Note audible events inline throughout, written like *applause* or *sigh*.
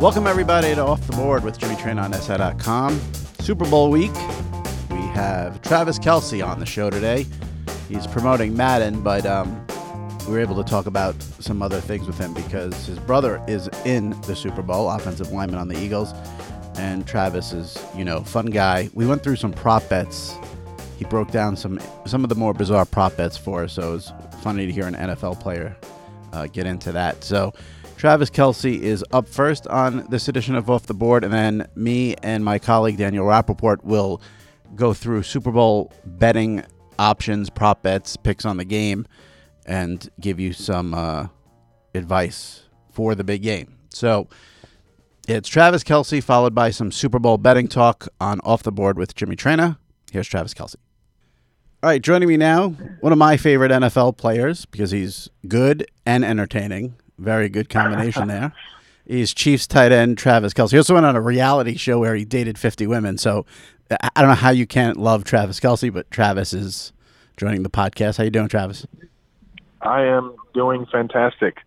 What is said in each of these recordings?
Welcome, everybody, to Off the Board with Jimmy Traina on SI.com. Super Bowl week. We have Travis Kelce on the show today. He's promoting Madden, but um, we were able to talk about some other things with him because his brother is in the Super Bowl, offensive lineman on the Eagles, and Travis is, you know, fun guy. We went through some prop bets. He broke down some some of the more bizarre prop bets for us, so it was funny to hear an NFL player uh, get into that. So. Travis Kelce is up first on this edition of Off the Board, and then me and my colleague Daniel Rapaport will go through Super Bowl betting options, prop bets, picks on the game, and give you some uh, advice for the big game. So it's Travis Kelce followed by some Super Bowl betting talk on Off the Board with Jimmy Traina. Here's Travis Kelce. All right, joining me now, one of my favorite NFL players because he's good and entertaining. Very good combination there. He's Chiefs tight end Travis Kelce. He also went on a reality show where he dated 50 women. So I don't know how you can't love Travis Kelce, but Travis is joining the podcast. How you doing, Travis? I am doing fantastic.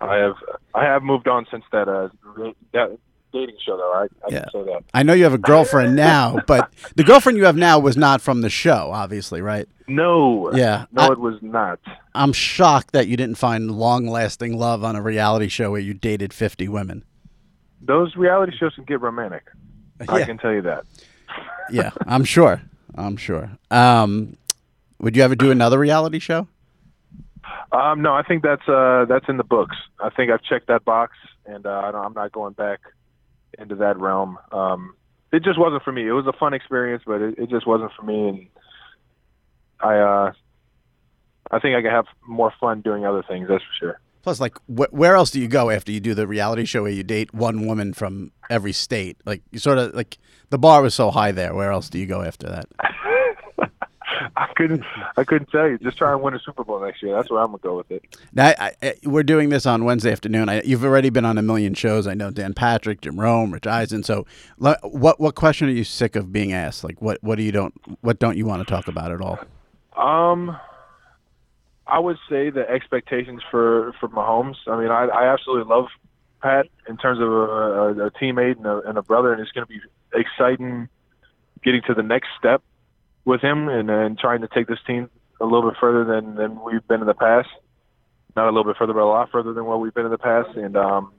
I have I have moved on since that uh that dating show though. I, I Yeah. can say that. I know you have a girlfriend *laughs* now, but the girlfriend you have now was not from the show, obviously, right? No. Yeah. No, I- it was not. I'm shocked that you didn't find long lasting love on a reality show where you dated 50 women. Those reality shows can get romantic. I can tell you that. Yeah, I'm sure. I'm sure. Um, would you ever do another reality show? Um, no, I think that's uh that's in the books. I think I've checked that box, and uh, I don't, I'm not going back into that realm. Um, it just wasn't for me. It was a fun experience, but it, it just wasn't for me, and I uh, I think I can have more fun doing other things. That's for sure. Plus, like, wh- where else do you go after you do the reality show where you date one woman from every state? Like, you sort of like the bar was so high there. Where else do you go after that? *laughs* I couldn't. I couldn't tell you. Just try and win a Super Bowl next year. That's where I'm gonna go with it. Now, I, I, we're doing this on Wednesday afternoon. I, you've already been on a million shows. I know Dan Patrick, Jim Rome, Rich Eisen. So, what what question are you sick of being asked? Like, what what do you don't what don't you want to talk about at all? Um, I would say the expectations for for Mahomes. I mean, I, I absolutely love Pat in terms of a, a, a teammate and a, and a brother, and it's going to be exciting getting to the next step with him and, and trying to take this team a little bit further than than we've been in the past. Not a little bit further, but a lot further than what we've been in the past, and um,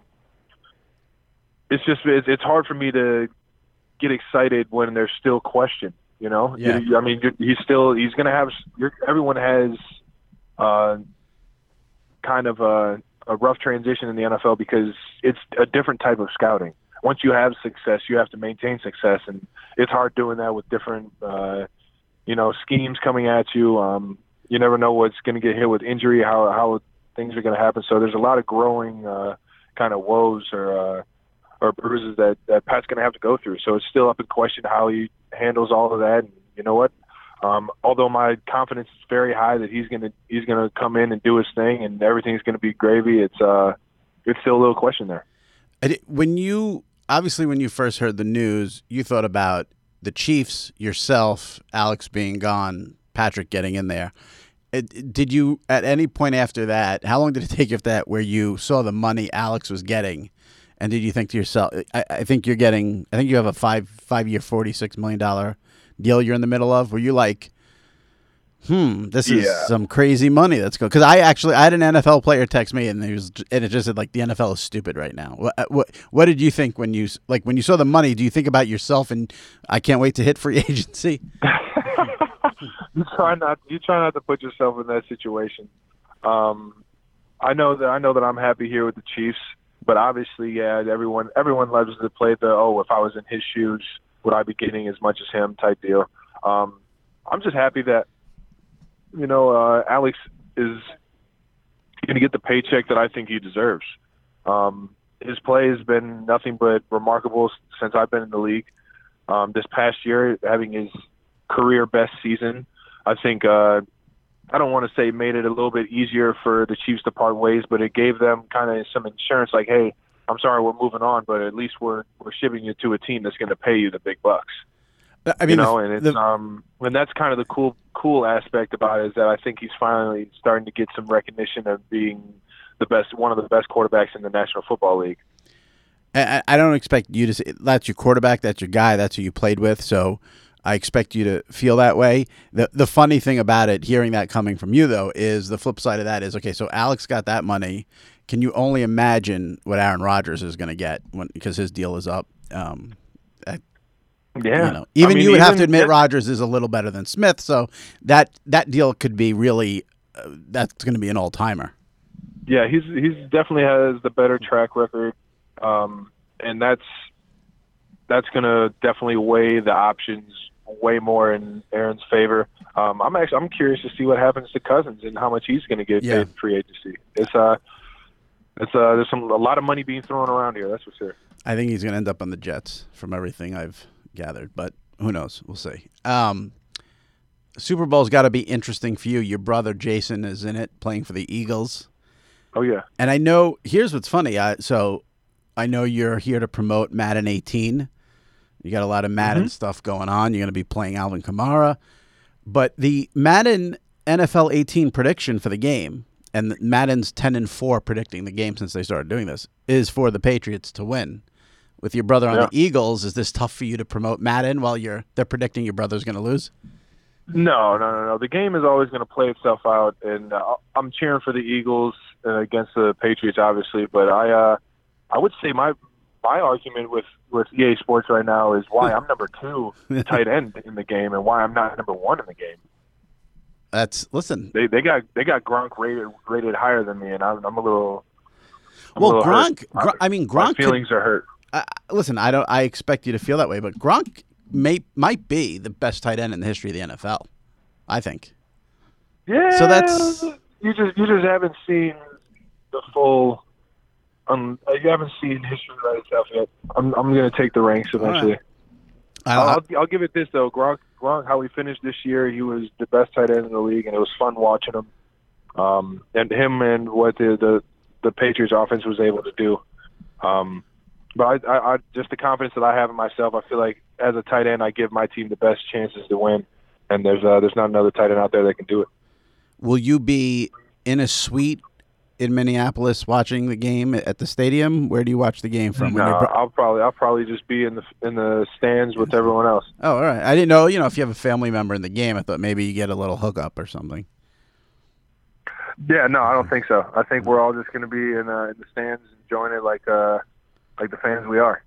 it's just it's, it's hard for me to get excited when there's still question. You know, Yeah. I mean, he's still he's going to have. You're, everyone has uh, kind of a, a rough transition in the NFL because it's a different type of scouting. Once you have success, you have to maintain success, and it's hard doing that with different, uh, you know, schemes coming at you. Um, you never know what's going to get hit with injury, how how things are going to happen. So there's a lot of growing uh, kind of woes or uh, or bruises that that Pat's going to have to go through. So it's still up in question how he handles all of that. And you know what? Um, although my confidence is very high that he's gonna he's gonna come in and do his thing and everything's gonna be gravy, it's uh it's still a little question there. When you obviously when you first heard the news, you thought about the Chiefs, yourself, Alex being gone, Patrick getting in there. It, did you at any point after that? How long did it take after that where you saw the money Alex was getting, and did you think to yourself, I, I think you're getting, I think you have a five five year forty six million dollar deal you're in the middle of. Were you like, hmm, this is Yeah. some crazy money that's going? Because I actually I had an NFL player text me and he was and it just said like the NFL is stupid right now. What what what did you think when you like when you saw the money? Do you think about yourself and I can't wait to hit free *laughs* agency? *laughs* you try not you try not to put yourself in that situation. Um, I know that I know that I'm happy here with the Chiefs, but obviously, yeah, everyone everyone loves to play the oh, if I was in his shoes, would I be getting as much as him type deal. Um, I'm just happy that you know uh, Alex is going to get the paycheck that I think he deserves. Um, his play has been nothing but remarkable since I've been in the league. Um, this past year, having his career best season, I think uh, I don't want to say made it a little bit easier for the Chiefs to part ways, but it gave them kind of some insurance, like, hey, I'm sorry, we're moving on, but at least we're we're shipping you to a team that's going to pay you the big bucks. I mean, you know, and it's the- um, and that's kind of the cool cool aspect about it is that I think he's finally starting to get some recognition of being the best, one of the best quarterbacks in the National Football League. I, I don't expect you to. Say, that's your quarterback. That's your guy. That's who you played with. So I expect you to feel that way. the The funny thing about it, hearing that coming from you though, is the flip side of that is okay. So Alex got that money. Can you only imagine what Aaron Rodgers is going to get when because his deal is up? Um, yeah. You know, even I mean, you would have to even- admit Rodgers is a little better than Smith. So that that deal could be really. Uh, that's going to be an all timer. Yeah, he's he's definitely has the better track record, um, and that's that's going to definitely weigh the options way more in Aaron's favor. Um, I'm actually I'm curious to see what happens to Cousins and how much he's going to get Yeah. paid in free agency. It's uh, it's uh, there's some a lot of money being thrown around here. That's for sure. I think he's going to end up on the Jets from everything I've gathered, but who knows? We'll see. Um, Super Bowl's got to be interesting for you. Your brother Jason is in it, playing for the Eagles, Oh yeah, and I know. Here's what's funny. I, so I know you're here to promote Madden 18. You got a lot of Madden stuff going on. You're going to be playing Alvin Kamara, but the Madden NFL 18 prediction for the game and Madden's 10 and 4 predicting the game since they started doing this is for the Patriots to win. With your brother on Yeah. the Eagles, is this tough for you to promote Madden while you're they're predicting your brother's going to lose? No, no, no, no. The game is always going to play itself out, and uh, I'm cheering for the Eagles uh, against the Patriots, obviously. But I, uh, I would say my my argument with with EA Sports right now is why I'm number two *laughs* tight end in the game, and why I'm not number one in the game. That's listen. They they got they got Gronk rated rated higher than me, and I'm, I'm a little. I'm a Well, little hurt. Gronk, I mean My Gronk. could- feelings are hurt. Uh, listen, I don't. I expect you to feel that way, but Gronk may might be the best tight end in the history of the NFL. I think. Yeah. So that's- you just you just haven't seen the full. Um, you haven't seen history write itself yet. I'm I'm gonna take the ranks eventually. I, I'll, I'll, I'll give it this though, Gronk. Gronk, how he finished this year, he was the best tight end in the league, and it was fun watching him. Um, and him and what the the, the Patriots offense was able to do. Um, but I, I, I just the confidence that I have in myself, I feel like as a tight end, I give my team the best chances to win. And there's uh, there's not another tight end out there that can do it. will you be in a suite in Minneapolis watching the game at the stadium? Where do you watch the game from? No, bro- I'll probably I'll probably just be in the in the stands with everyone else. *laughs* oh, all right. I didn't know. You know, if you have a family member in the game, I thought maybe you get a little hookup or something. Yeah, no, I don't think so. I think we're all just going to be in, uh, in the stands enjoying it like uh, like the fans we are.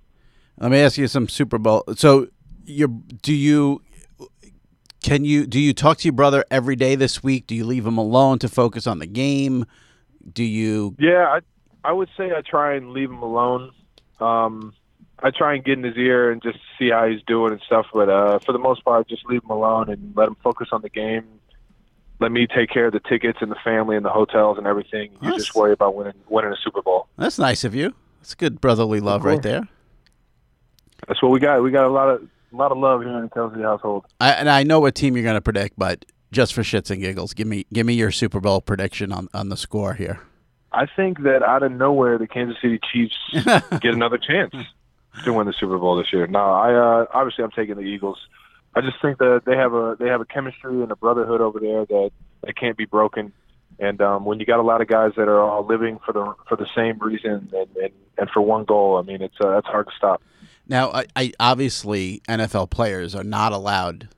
Let me ask you some Super Bowl. So, you do you can you do you talk to your brother every day this week? Do you leave him alone to focus on the game? Do you? Yeah, I I would say I try and leave him alone. Um, I try and get in his ear and just see how he's doing and stuff. But uh, for the most part, just leave him alone and let him focus on the game. Let me take care of the tickets and the family and the hotels and everything. You just worry about winning winning a Super Bowl. That's nice of you. That's good brotherly love right there. That's what we got. We got a lot of a lot of love here in the Kelce household. I, and I know what team you're going to predict, but just for shits and giggles, give me give me your Super Bowl prediction on, on the score here. I think that out of nowhere, the Kansas City Chiefs *laughs* get another chance to win the Super Bowl this year. Now, I uh, obviously I'm taking the Eagles. I just think that they have a they have a chemistry and a brotherhood over there that that can't be broken. And um, when you got a lot of guys that are all living for the for the same reason and, and, and for one goal, I mean, it's uh, that's hard to stop. Now, I, I obviously NFL players are not allowed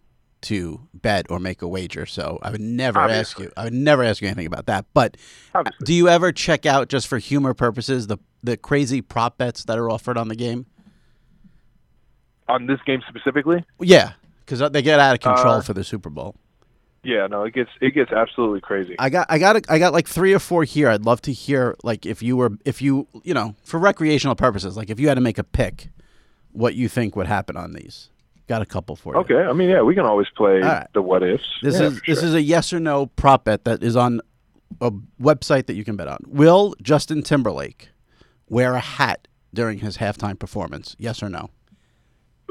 to bet or make a wager, so I would never ask you. I would never ask you anything about that. But Obviously. do you ever check out just for humor purposes the the crazy prop bets that are offered on the game? On this game specifically, Yeah, because they get out of control Uh, for the Super Bowl. Yeah, no, it gets it gets absolutely crazy. I got I got I got like three or four here. I'd love to hear like if you were if you you know for recreational purposes, like if you had to make a pick, what you think would happen on these. Got a couple for you. Okay, I mean, yeah, we can always play right. the what ifs. This Yeah, is this sure. is a yes or no prop bet that is on a website that you can bet on. Will Justin Timberlake wear a hat during his halftime performance? Yes or no?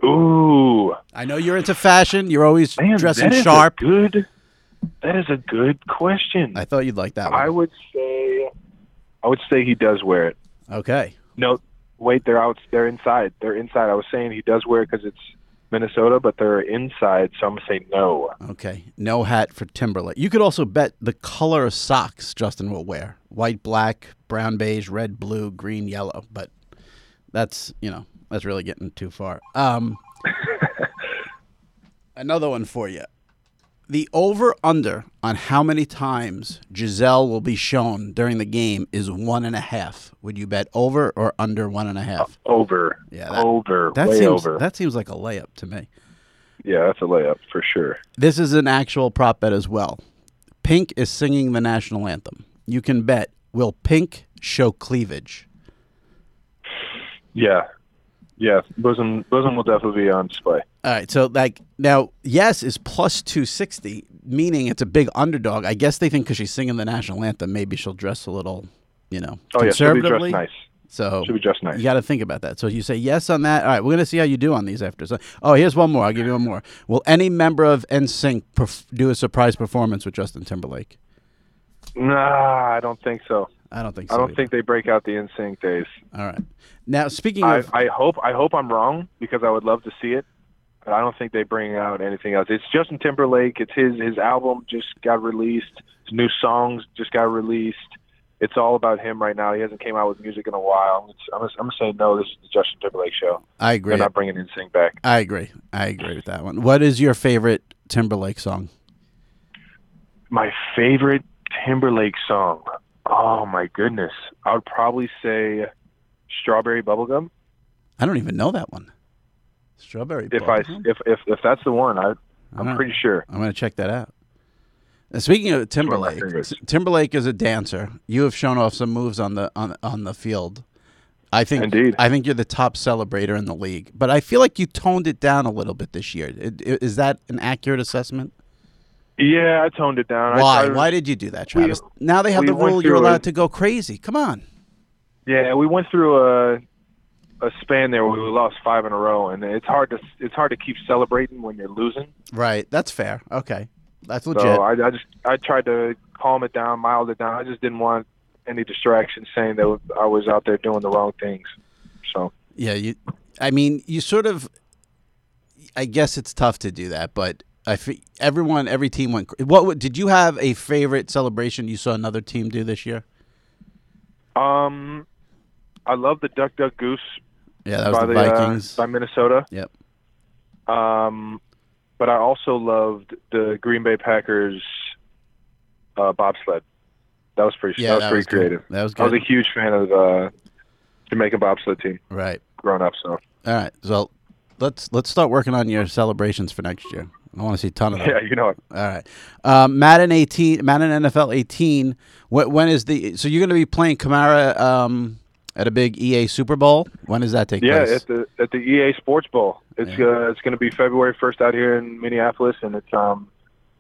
Ooh, I know you're into fashion. You're always man, dressing a sharp. good. That is a good question. I thought you'd like that I would say, I would say he does wear it. Okay. No, wait, they're out. They're inside. They're inside. I was saying he does wear it because it's Minnesota, but they're inside. So I'm gonna say no. Okay. No hat for Timberlake. You could also bet the color of socks Justin will wear: white, black, brown, beige, red, blue, green, yellow. But That's you know that's really getting too far. Um, *laughs* another one for you. The over under on how many times Gisele will be shown during the game is one and a half. Would you bet over or under one and a half? Uh, over. Yeah, that- over. That way seems over. that seems like a layup to me. yeah, that's a layup for sure. This is an actual prop bet as well. Pink is singing the national anthem. You can bet will Pink show cleavage? Yeah. Yeah. Bosom bosom will definitely be on display. All right, so like now, yes is plus two sixty, meaning it's a big underdog. I guess they think because she's singing the national anthem, maybe she'll dress a little, you know, Oh yeah, she'll be conservatively. dressed nice. So She'll be dressed nice. you got to think about that. So you say yes on that. All right, we're gonna see how you do on these after. So, oh, here's one more. I'll give you one more. Will any member of NSYNC perf- do a surprise performance with Justin Timberlake? Nah, I don't think so. I don't think so. I don't either. think they break out the NSYNC days. All right. Now speaking I, of, I hope I hope I'm wrong because I would love to see it, but I don't think they bring out anything else. It's Justin Timberlake. It's his his album just got released. His new songs just got released. It's all about him right now. He hasn't came out with music in a while. It's, I'm I'm say no. This is the Justin Timberlake show. I agree. They're not bringing NSYNC back. I agree. I agree with that one. What is your favorite Timberlake song? My favorite Timberlake song. Oh my goodness, I would probably say Strawberry Bubblegum. I don't even know that one. Strawberry. If I if if if that's the one, I I'm don't- pretty sure. I'm going to check that out. And speaking of Timberlake, Timberlake is a dancer. You have shown off some moves on the on on the field. I think Indeed. I think you're the top celebrator in the league, but I feel like you toned it down a little bit this year. Is that an accurate assessment? Yeah, I toned it down. Why? I, Why did you do that, Travis? now they have we the rule you're allowed it. to go crazy. Come on. Yeah, we went through a a span there where we lost five in a row, and it's hard to it's hard to keep celebrating when you're losing. Right. That's fair. Okay. That's legit. So I, I just I tried to calm it down, mild it down. I just didn't want any distractions saying that I was out there doing the wrong things. So Yeah, you. I mean, you sort of. I guess it's tough to do that, but I fe- everyone, every team went. What did you have a favorite celebration you saw another team do this year? um, I love the Duck Duck Goose Yeah, that was by the, the, uh, Vikings. by Minnesota. Yep. Um, but I also loved the Green Bay Packers uh, bobsled. That was pretty. yeah, that was that pretty was good. creative. That was I was a huge fan of uh, Jamaican bobsled team right. growing up. So All right. So let's let's start working on your celebrations for next year. I want to see a ton of them. yeah, you know it. All right. Um, Madden 18, Madden NFL 18. When, when is the? So you're going to be playing Kamara um, at a big EA Super Bowl. When does that take Yeah, place? Yeah, at the at the EA Sports Bowl. It's Yeah. uh, it's going to be February first out here in Minneapolis, and it's um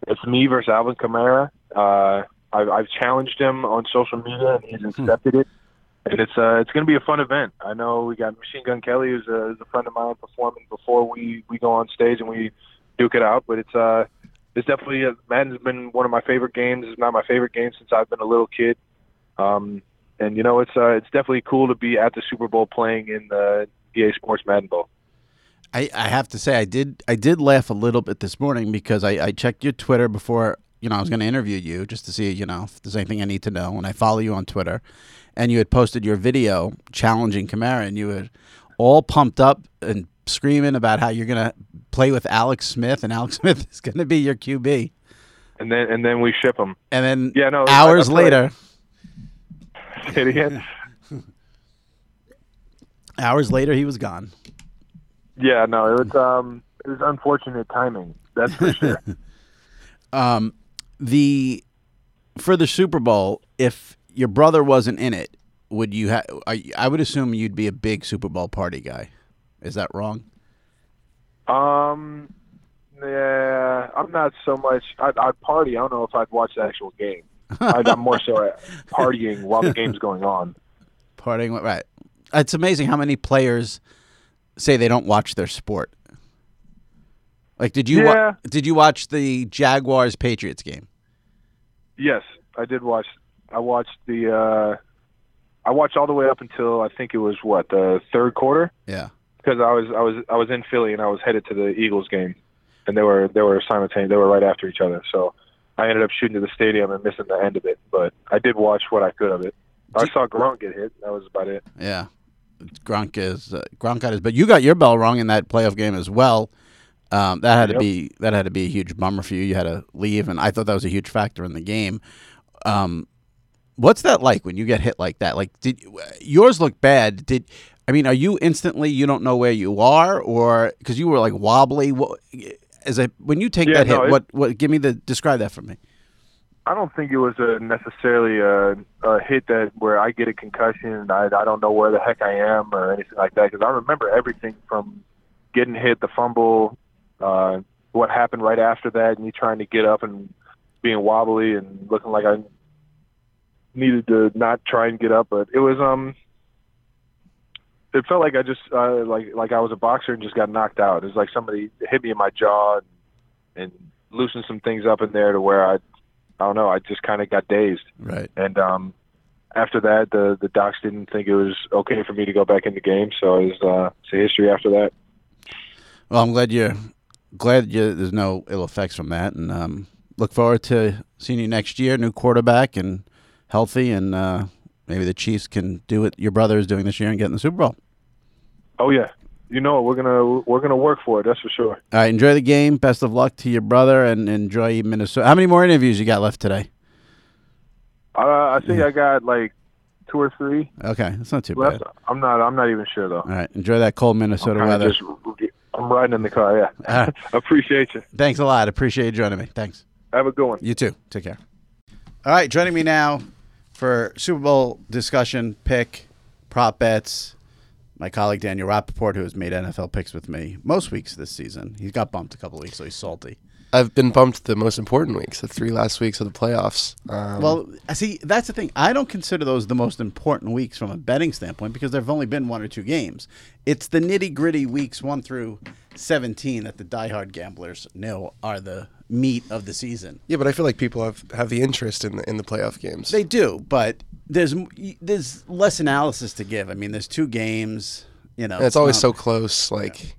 it's me versus Alvin Kamara. Uh, I've, I've challenged him on social media, and he's Hmm. accepted it. And it's uh it's going to be a fun event. I know we got Machine Gun Kelly, who's a, who's a friend of mine, performing before we we go on stage and we duke it out. But it's uh it's definitely uh, Madden's been one of my favorite games. It's not my favorite game since I've been a little kid. Um, and you know it's uh it's definitely cool to be at the Super Bowl playing in the EA Sports Madden Bowl. I, I have to say I did I did laugh a little bit this morning because I, I checked your Twitter before you know I was going to interview you just to see you know if there's anything I need to know and I follow you on Twitter and you had posted your video challenging Kamara and you were all pumped up and screaming about how you're going to play with Alex Smith and Alex *laughs* Smith is going to be your QB And then and then we ship them. and then Yeah, no. hours later *laughs* again. *laughs* hours later he was gone. Yeah, no, it was um it was unfortunate timing. That's for sure. um, the for the Super Bowl, if your brother wasn't in it, would you have? I would assume you'd be a big Super Bowl party guy. Is that wrong? um, yeah, I'm not so much. I'd, I'd party. I don't know if I'd watch the actual game. I'd, I'm more so *laughs* partying while the game's going on. Partying, right? It's amazing how many players say they don't watch their sport. Like, did you wa- Yeah. did you watch the Jaguars Patriots game? Yes, I did watch. I watched the. uh I watched all the way up until I think it was what the third quarter. Yeah. because I was I was I was in Philly and I was headed to the Eagles game, and they were they were simultaneous. They were right after each other. So I ended up shooting to the stadium and missing the end of it. But I did watch what I could of it. I saw Gronk get hit. That was about it. Yeah. Gronk is uh, Gronk got his, but you got your bell rung in that playoff game as well. Um, that had to be that had to be a huge bummer for you. You had to leave, and I thought that was a huge factor in the game. Um, what's that like when you get hit like that? Like, did yours look bad? Did I mean, are you instantly you don't know where you are, or because you were like wobbly? What as a when you take Yeah, that hit? it- what what? Give me the describe that for me. I don't think it was a necessarily a, a hit that where I get a concussion and I, I don't know where the heck I am or anything like that. Because I remember everything from getting hit, the fumble, uh, what happened right after that, and me trying to get up and being wobbly and looking like I needed to not try and get up. But it was um, it felt like I just uh, like like I was a boxer and just got knocked out. It was like somebody hit me in my jaw and, and loosened some things up in there to where I I don't know. I just kind of got dazed, Right. and um, after that, the the docs didn't think it was okay for me to go back in the game, so it was uh, it's a history after that. Well, I'm glad you're glad you, there's no ill effects from that, and um, look forward to seeing you next year. New quarterback and healthy, and uh, maybe the Chiefs can do what your brother is doing this year and get in the Super Bowl. Oh yeah, you know we're gonna we're gonna work for it. That's for sure. All right, enjoy the game. Best of luck to your brother, and enjoy Minnesota. How many more interviews you got left today? Uh, I think I got like two or three Okay, that's not too left. bad. I'm not I'm not even sure though. All right, enjoy that cold Minnesota I'm weather. just I'm riding in the car. Yeah, right. *laughs* appreciate you. Thanks a lot. Appreciate you joining me. Thanks. Have a good one. You too. Take care. All right, joining me now for Super Bowl discussion, pick, prop bets, my colleague Daniel Rapaport, who has made NFL picks with me most weeks this season. he's got bumped a couple weeks, so he's salty. I've been bumped the most important weeks, the three last weeks of the playoffs. Um, Well, see, that's the thing. I don't consider those the most important weeks from a betting standpoint because there've only been one or two games. It's the nitty gritty weeks one through 17 that the diehard gamblers know are the meat of the season. yeah, but I feel like people have, have the interest in the in the playoff games. They do, but there's there's less analysis to give. I mean, there's two games. You know, And it's always so close. Like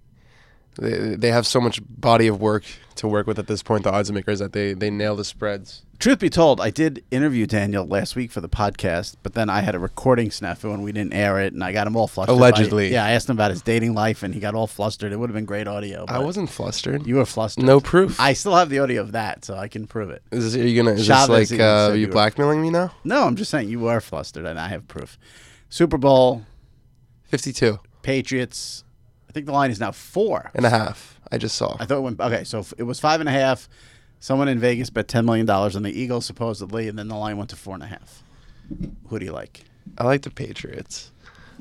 they, they have so much body of work to work with at this point. The odds makers that they they nail the spreads. Truth be told, I did interview Daniel last week for the podcast, but then I had a recording snafu and we didn't air it, and I got him all flustered. by- Allegedly. yeah, I asked him about his dating life, and he got all flustered. It would have been great audio. I wasn't flustered. You were flustered. No proof. I still have the audio of that, so I can prove it. Is this, are you gonna? Is Chavez this like uh, you you blackmailing me now? No, I'm just saying you were flustered, and I have proof. Super Bowl, Fifty two Patriots. I think the line is now four. and a half. I just saw. I thought it went okay. So it was five and a half. Someone in Vegas bet ten million dollars on the Eagles supposedly, and then the line went to four and a half. Who do you like? I like the Patriots.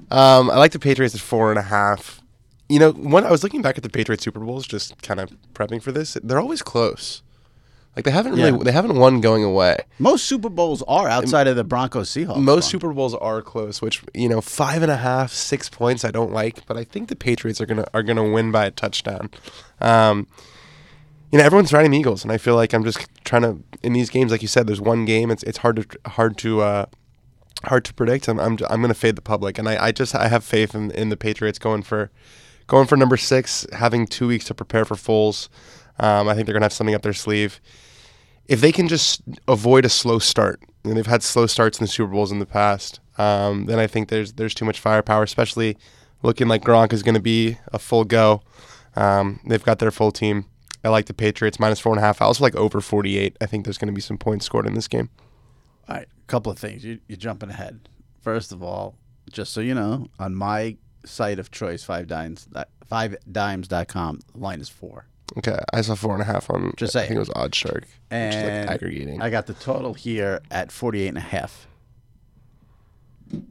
Um, I like the Patriots at four and a half. You know, when I was looking back at the Patriots Super Bowls, just kind of prepping for this, they're always close. Like they haven't really, Yeah. they haven't won going away. Most Super Bowls are outside of the Broncos Seahawks. Most one. Super Bowls are close, which you know, five and a half, six points, I don't like, but I think the Patriots are gonna are gonna win by a touchdown. Um, you know, everyone's riding Eagles, and I feel like I'm just trying to in these games, like you said, there's one game. It's it's hard to hard to uh, hard to predict. I'm I'm, I'm going to fade the public, and I, I just I have faith in, in the Patriots going for going for number six, having two weeks to prepare for Foles. Um, I think they're going to have something up their sleeve. If they can just avoid a slow start, and they've had slow starts in the Super Bowls in the past, um, then I think there's there's too much firepower, especially looking like Gronk is going to be a full go. Um, they've got their full team. I like the Patriots minus four and a half. I also like over 48. I think there's going to be some points scored in this game. All right, a couple of things. You, you're jumping ahead. First of all, just so you know, on my site of choice, five dimes, five dimes.com, the line is four. Okay, I saw four and a half on. Just I think it was OddsShark, which is And like aggregating. I got the total here at 48 and a half.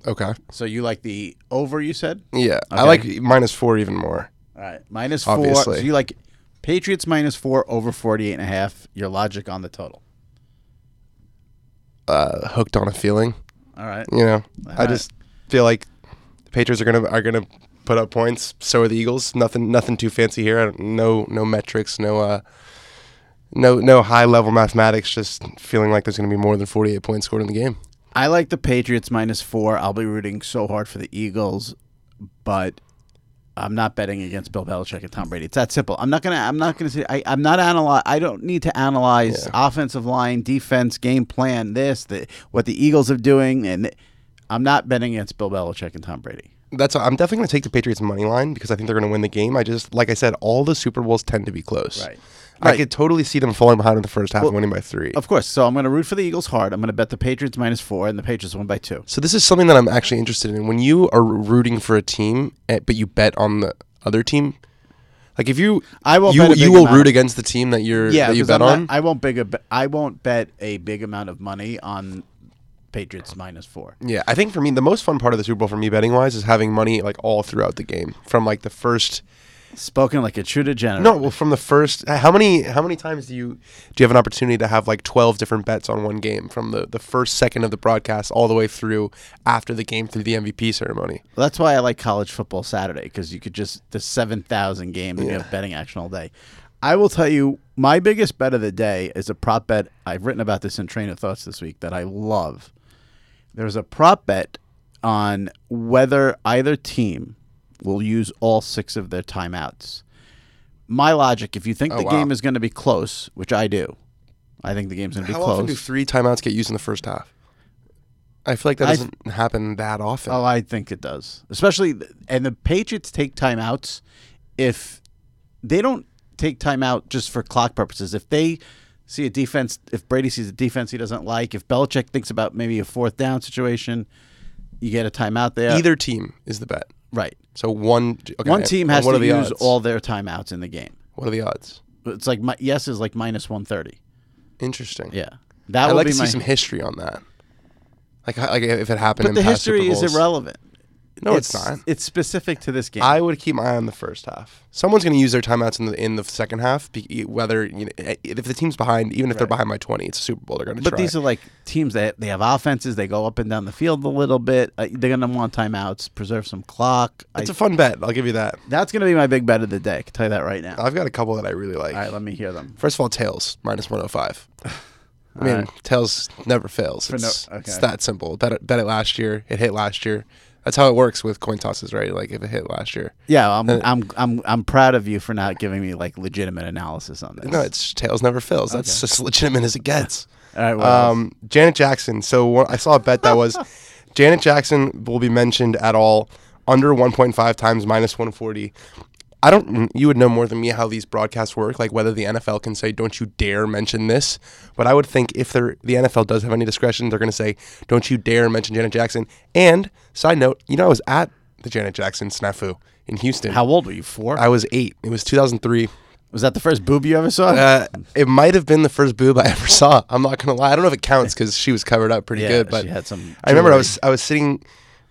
okay, So you like the over, you said? yeah, I Okay. like minus four even more. All right, minus four. Obviously. So you like Patriots minus four over 48 and a half. Your logic on the total. Uh, hooked on a feeling, All right. you know. I Alright. just feel like the Patriots are gonna are gonna put up points. So are the Eagles. Nothing nothing too fancy here. I don't, no no metrics. No uh. No, no high level mathematics. Just feeling like there's going to be more than 48 points scored in the game. I like the Patriots minus four. I'll be rooting so hard for the Eagles, but I'm not betting against Bill Belichick and Tom Brady. It's that simple. I'm not gonna. I'm not gonna say. I, I'm not analyze. I don't need to analyze offensive line, defense, game plan. This, the what the Eagles are doing, and I'm not betting against Bill Belichick and Tom Brady. That's I'm definitely going to take the Patriots money line because I think they're going to win the game. I just like I said, all the Super Bowls tend to be close. Right. I Right. could totally see them falling behind in the first half Well, and winning by three. Of course. So I'm going to root for the Eagles hard. I'm going to bet the Patriots minus four, and the Patriots win by two. So this is something that I'm actually interested in. When you are rooting for a team, eh, but you bet on the other team, like if you I won't you you will amount root against the team that you're Yeah, that you bet I'm on. I won't big a, I won't bet a big amount of money on Patriots minus four. yeah, I think for me the most fun part of the Super Bowl for me betting wise is having money like all throughout the game from like the first. Spoken like a true degenerate. No, well, from the first. How many how many times do you do you have an opportunity to have like twelve different bets on one game from the the first second of the broadcast all the way through after the game through the MVP ceremony? Well, that's why I like college football Saturday because you could just the seven thousand games and you have betting action all day. I will tell you, my biggest bet of the day is a prop bet. I've written about this in Traina Thoughts this week that I love. There's a prop bet on whether either team will use all six of their timeouts. My logic, if you think Oh, the wow. game is going to be close, which I do, I think the game's going to be How close. How often do three timeouts get used in the first half? I feel like that doesn't happen that often. Oh, I think it does. Especially, and the Patriots take timeouts if they don't take timeout just for clock purposes. If they see a defense, if Brady sees a defense he doesn't like, if Belichick thinks about maybe a fourth down situation, you get a timeout there. Either team is the bet. right. So one okay, One team has what to use odds? all their timeouts in the game. What are the odds? It's like my, yes is like minus one thirty. Interesting. Yeah, that I'd would like be to my. see some history on that. Like, like if it happened. but in the history is irrelevant. No, it's, not. It's specific to this game. I would keep my eye on the first half. Someone's going to use their timeouts in the in the second half. be- Whether you know, eh, if the team's behind, even if they're behind by twenty, it's a Super Bowl. They're going to But try. these are like teams that they have offenses. They go up and down the field a little bit. Uh, they're gonna want timeouts, preserve some clock. It's a fun bet. I'll give you that. that's gonna be my big bet of the day. I can tell you that right now. I've got a couple that I really like. All right, let me hear them. First of all, tails minus one hundred five. *sighs* I mean, right. tails never fails. no- It's, okay. it's that simple. Bet it, bet it last year. It hit last year. That's how it works with coin tosses, right? Like if it hit last year. Yeah, I'm, Uh, I'm I'm I'm proud of you for not giving me like legitimate analysis on this. No, it's tails never fails. That's Okay. as legitimate as it gets. *laughs* All right? Um, Janet Jackson. So one, I saw a bet that was *laughs* Janet Jackson will be mentioned at all under 1.5 times minus 140. I don't. You would know more than me how these broadcasts work, like whether the NFL can say, "Don't you dare mention this." But I would think if the NFL does have any discretion, they're going to say, "Don't you dare mention Janet Jackson." And side note, you know, I was at the Janet Jackson snafu in Houston. How old were you? Four? I was eight. It was 2003. was that the first boob you ever saw? Uh, it might have been the first boob I ever saw. I'm not gonna lie. I don't know if it counts because she was covered up pretty yeah, good. But she had some. I remember I was I was sitting.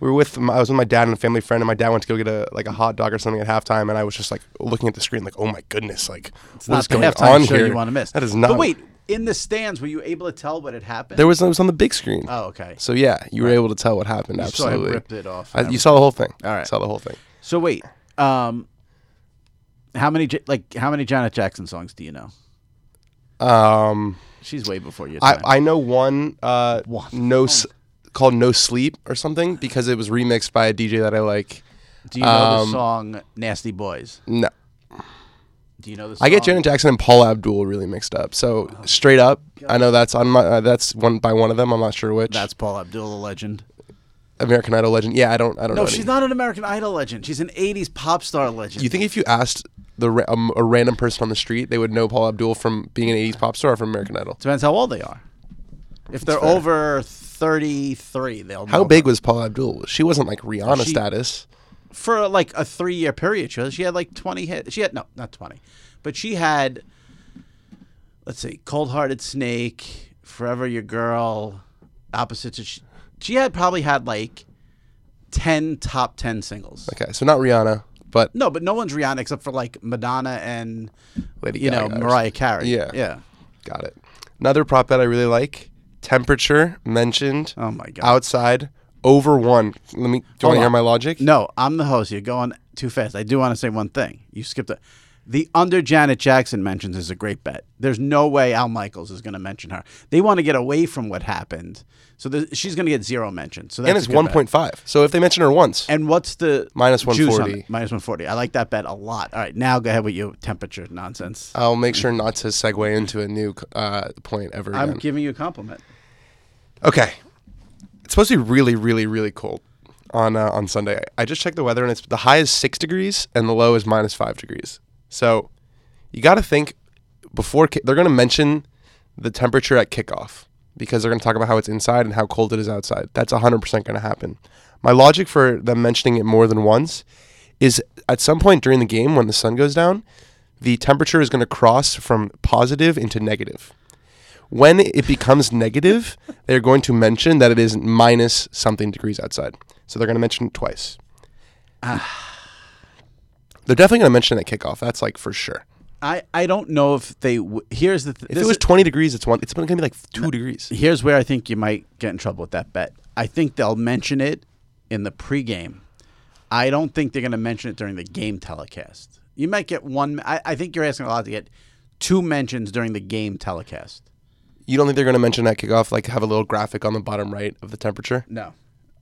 We were with my, I was with my dad and a family friend, and my dad went to go get a like a hot dog or something at halftime, and I was just like looking at the screen, like, oh my goodness, like It's what not is the going halftime on here? you want to miss. That is not. But wait, in the stands, were you able to tell what had happened? there was it was on the big screen. Oh, okay. So yeah, you were able to tell what happened. You absolutely. ripped it off. I, you saw the whole thing. All right. Saw the whole thing. So wait, um, how many like how many Janet Jackson songs do you know? Um, She's way before you. I. I know one. Uh, One. no. S- called No Sleep or something because it was remixed by a DJ that I like. do you know um, the song "Nasty Boys"? No. Do you know the? Song? I get Janet Jackson and Paula Abdul really mixed up. So straight up, I know that's on my uh, that's one by one of them. I'm not sure which. That's Paula Abdul, the legend. American Idol legend. Yeah, I don't I don't know. No, any. she's not an American Idol legend. She's an '80s pop star legend. You think if you asked the ra- um, a random person on the street, they would know Paula Abdul from being an 80s pop star or from American Idol? Depends how old they are. If they're fair. over 33, they'll. How know big was Paula Abdul? She wasn't like Rihanna She- status. for like a three year period. She, she had like 20 hits. She had, no, not 20, but she had, let's see, Cold Hearted Snake, Forever Your Girl, Opposites. She, she had probably had like 10 top 10 singles. Okay, so not Rihanna, but No, but no one's Rihanna except for like Madonna and, Lady you know, Gaga or Mariah Carey. Yeah. Yeah. Got it. Another prop bet I really like. Temperature mentioned. Oh my God. Outside over one. Let me. Do you want to hear my logic? No, I'm the host. You're going too fast. I do want to say one thing. You skipped it. The under Janet Jackson mentions is a great bet. There's no way Al Michaels is going to mention her. They want to get away from what happened, so the, she's going to get zero mention. So that's and it's a good bet. 1.5. So if they mention her once, And what's the Minus juice on 140. it? Minus 140. I like that bet a lot. All right, now go ahead with your temperature nonsense. I'll make sure not to segue into a new uh, point ever I'm giving you a compliment. Okay. It's supposed to be really, really, really cold on uh, on Sunday. I just checked the weather and it's the high is six degrees and the low is minus five degrees. So you got to think before ki- they're going to mention the temperature at kickoff because they're going to talk about how it's inside and how cold it is outside. That's 100% going to happen. My logic for them mentioning it more than once is at some point during the game when the sun goes down, the temperature is going to cross from positive into negative. When it becomes negative, they're going to mention that it is minus something degrees outside. So they're going to mention it twice. *sighs* they're definitely going to mention it at kickoff. That's like for sure. I, I don't know if they. W- here's the. Th- If it was 20 degrees, it's one. It's going to be like two degrees. here's where I think you might get in trouble with that bet. I think they'll mention it in the pregame. I don't think they're going to mention it during the game telecast. You might get one. I, I think you're asking a lot to get two mentions during the game telecast. You don't think they're going to mention at kickoff, like have a little graphic on the bottom right of the temperature? No,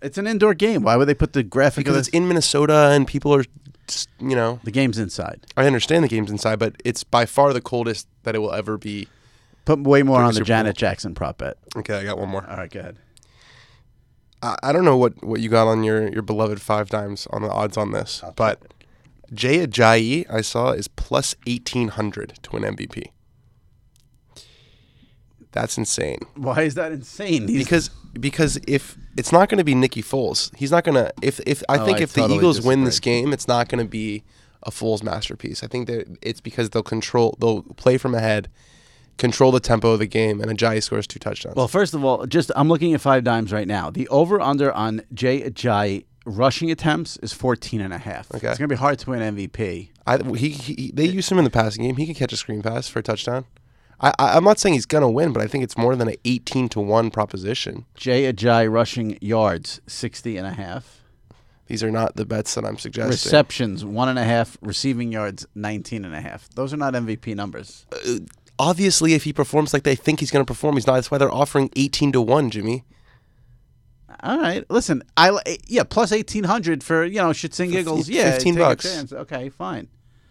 it's an indoor game. Why would they put the graphic? Because it's in Minnesota and people are, just, you know, the game's inside. I understand the game's inside, but it's by far the coldest that it will ever be. Put way more on the Super Janet Bowl. Jackson prop bet. Okay, I got one more. All right, go ahead. I, I don't know what, what you got on your, your beloved five dimes on the odds on this, but Jay Ajayi I saw is plus 1800 to win MVP. That's insane. Why is that insane? He's- Because because if it's not going to be Nicky Foles, he's not going to. If if I Oh, think I if totally the Eagles win this game, it's not going to be a Foles masterpiece. I think that it's because they'll control, they'll play from ahead, control the tempo of the game, and Ajayi scores two touchdowns. Well, first of all, just I'm looking at five dimes right now. The over under on Jay Ajayi rushing attempts is 14 and a half. Okay. It's going to be hard to win MVP. I he, he they use him in the passing game. He can catch a screen pass for a touchdown. I, I'm not saying he's gonna win, but I think it's more than an 18 to one proposition. Jay Ajayi rushing yards 60 and a half. These are not the bets that I'm suggesting. Receptions one and a half. Receiving yards 19 and a half. Those are not MVP numbers. Uh, obviously, if he performs like they think he's gonna perform, he's not. That's why they're offering 18 to one, Jimmy. All right, listen, I yeah plus 1800 for you know shits and giggles. Yeah, 15 bucks. Okay, fine.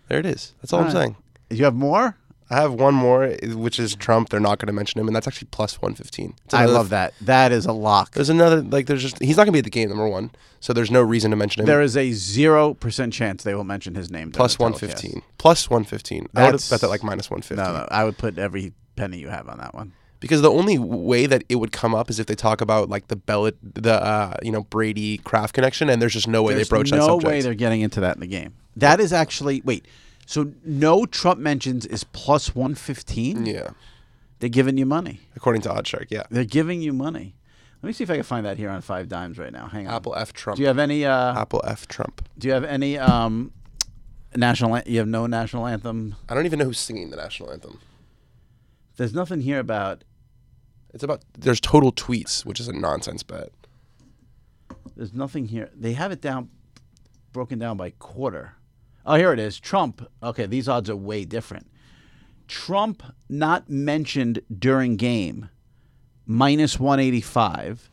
There it is. That's all, I'm All right. saying. You have more? I have one more, which is Trump. They're not going to mention him, and that's actually plus 115. I another- love that. That is a lock. There's another like there's just he's not going to be at the game number one, so there's no reason to mention him. There is a zero percent chance they will mention his name. plus telecast. 115. Plus 115. I would bet that like minus 150. No, no, I would put every penny you have on that one. Because the only way that it would come up is if they talk about like the Bellet, the uh, you know Brady Kraft connection, and there's just no way There's they broach no that subject. way they're getting into that in the game. That is actually wait. So no Trump mentions is plus one fifteen. yeah, They're giving you money. according to OddsShark, yeah. They're giving you money. Let me see if I can find that here on Five Dimes right now. Hang on. Apple F Trump. Do you have any? Uh, Apple F Trump. do you have any um, national? You have no national anthem. I don't even know who's singing the national anthem. There's nothing here about. It's about there's total tweets, which is a nonsense bet. There's nothing here. They have it down, broken down by quarter. Oh, here it is. Trump. Okay, these odds are way different. Trump not mentioned during game, minus 185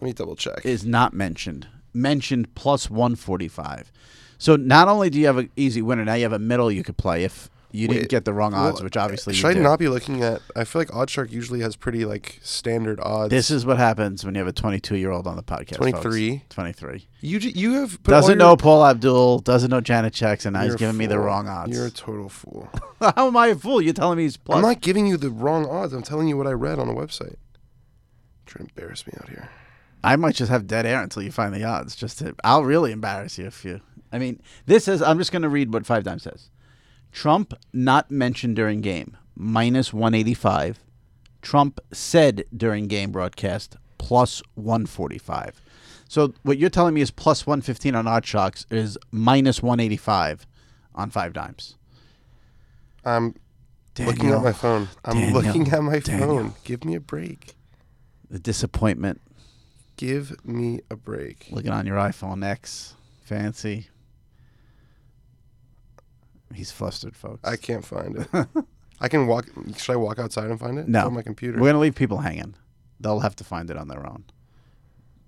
Let me double check. is not mentioned. Mentioned plus 145. So not only do you have an easy winner, now you have a middle you could play if you didn't get the wrong odds, Well, which obviously should you I did. not be looking at? I feel like OddsShark usually has pretty like standard odds. This is what happens when you have a 22 year old on the podcast. folks. 23. 23. you. You have Doesn't know Paula Abdul. Doesn't know Janet Jackson. Now he's giving me the wrong odds. You're a total fool. *laughs* How am I a fool? You're telling me he's plus. I'm not giving you the wrong odds. I'm telling you what I read on a website. Trying to embarrass me out here. I might just have dead air until you find the odds. Just to, I'll really embarrass you if you. I mean, this is. I'm just going to read what Five Dimes says. Trump not mentioned during game minus 185. Trump said during game broadcast plus 145. So what you're telling me is plus 115 on OddsShark is minus 185 on Five Dimes. I'm looking at my phone. I'm Daniel, looking at my Daniel. phone. Give me a break. The disappointment Give me a break. looking on your iPhone X, fancy. He's flustered, folks. I can't find it. *laughs* I can walk. Should I walk outside and find it? No. On my computer. We're gonna leave people hanging. They'll have to find it on their own.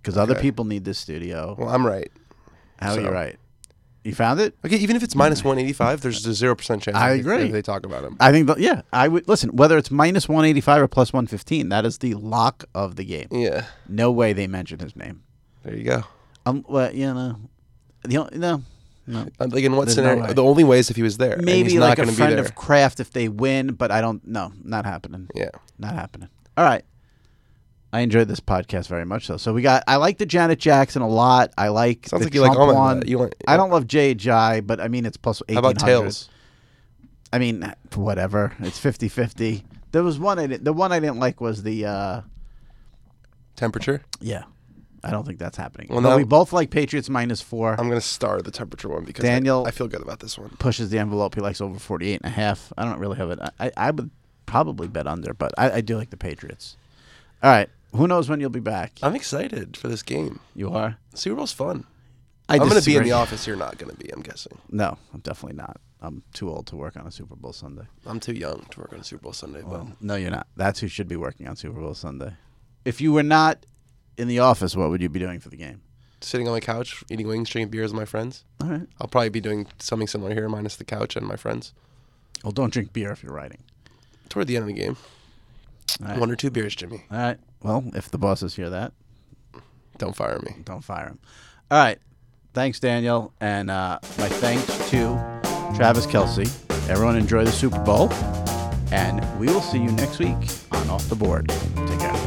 Because other people need this studio. well, I'm right. How are you right? You found it? Okay, even if it's minus 185, there's a zero percent chance. I that they- agree. They talk about him. I think. Yeah, I would listen. Whether it's minus one eighty five or plus one fifteen, that is the lock of the game. Yeah. No way they mention his name, There you go. Um, well, you know, the only, no, no. Like in what There's scenario? way. the only way is if he was there. Maybe like not a friend of Kraft if they win, but I don't. No, not happening. yeah. Not happening. All right. I enjoyed this podcast very much though. So we got. I like the Janet Jackson a lot. I like. Sounds the like you like Trump of one. You want, I don't love Jay Jai, but I mean it's plus How about hundred. Tails? I mean, whatever. It's 50-50. There was one I didn't. The one I didn't like was the. uh Temperature. Yeah, I don't think that's happening. Well, but now- we both like Patriots minus four. I'm gonna star the temperature one because Daniel- I, feel good about this one. pushes the envelope. He likes over 48 and a half. I don't really have it. I, I would probably bet under, but I, I do like the Patriots. All right. Who knows when you'll be back? I'm excited for this game. You are. Super Bowl's fun. I I'm gonna be in the office. You're not gonna be. I'm guessing. No, I'm definitely not. I'm too old to work on a Super Bowl Sunday. I'm too young to work on a Super Bowl Sunday. Well, no, you're not. That's who should be working on Super Bowl Sunday. If you were not in the office, what would you be doing for the game? sitting on the couch, eating wings, drinking beers with my friends. All right. I'll probably be doing something similar here, minus the couch and my friends. Well, don't drink beer if you're writing. Toward the end of the game, right. one or two beers, Jimmy. All right. Well, if the bosses hear that, Don't fire me. don't fire him. All right. Thanks, Daniel. And uh, my thanks to Travis Kelce. Everyone enjoy the Super Bowl. And we will see you next week on Off the Board. Take care.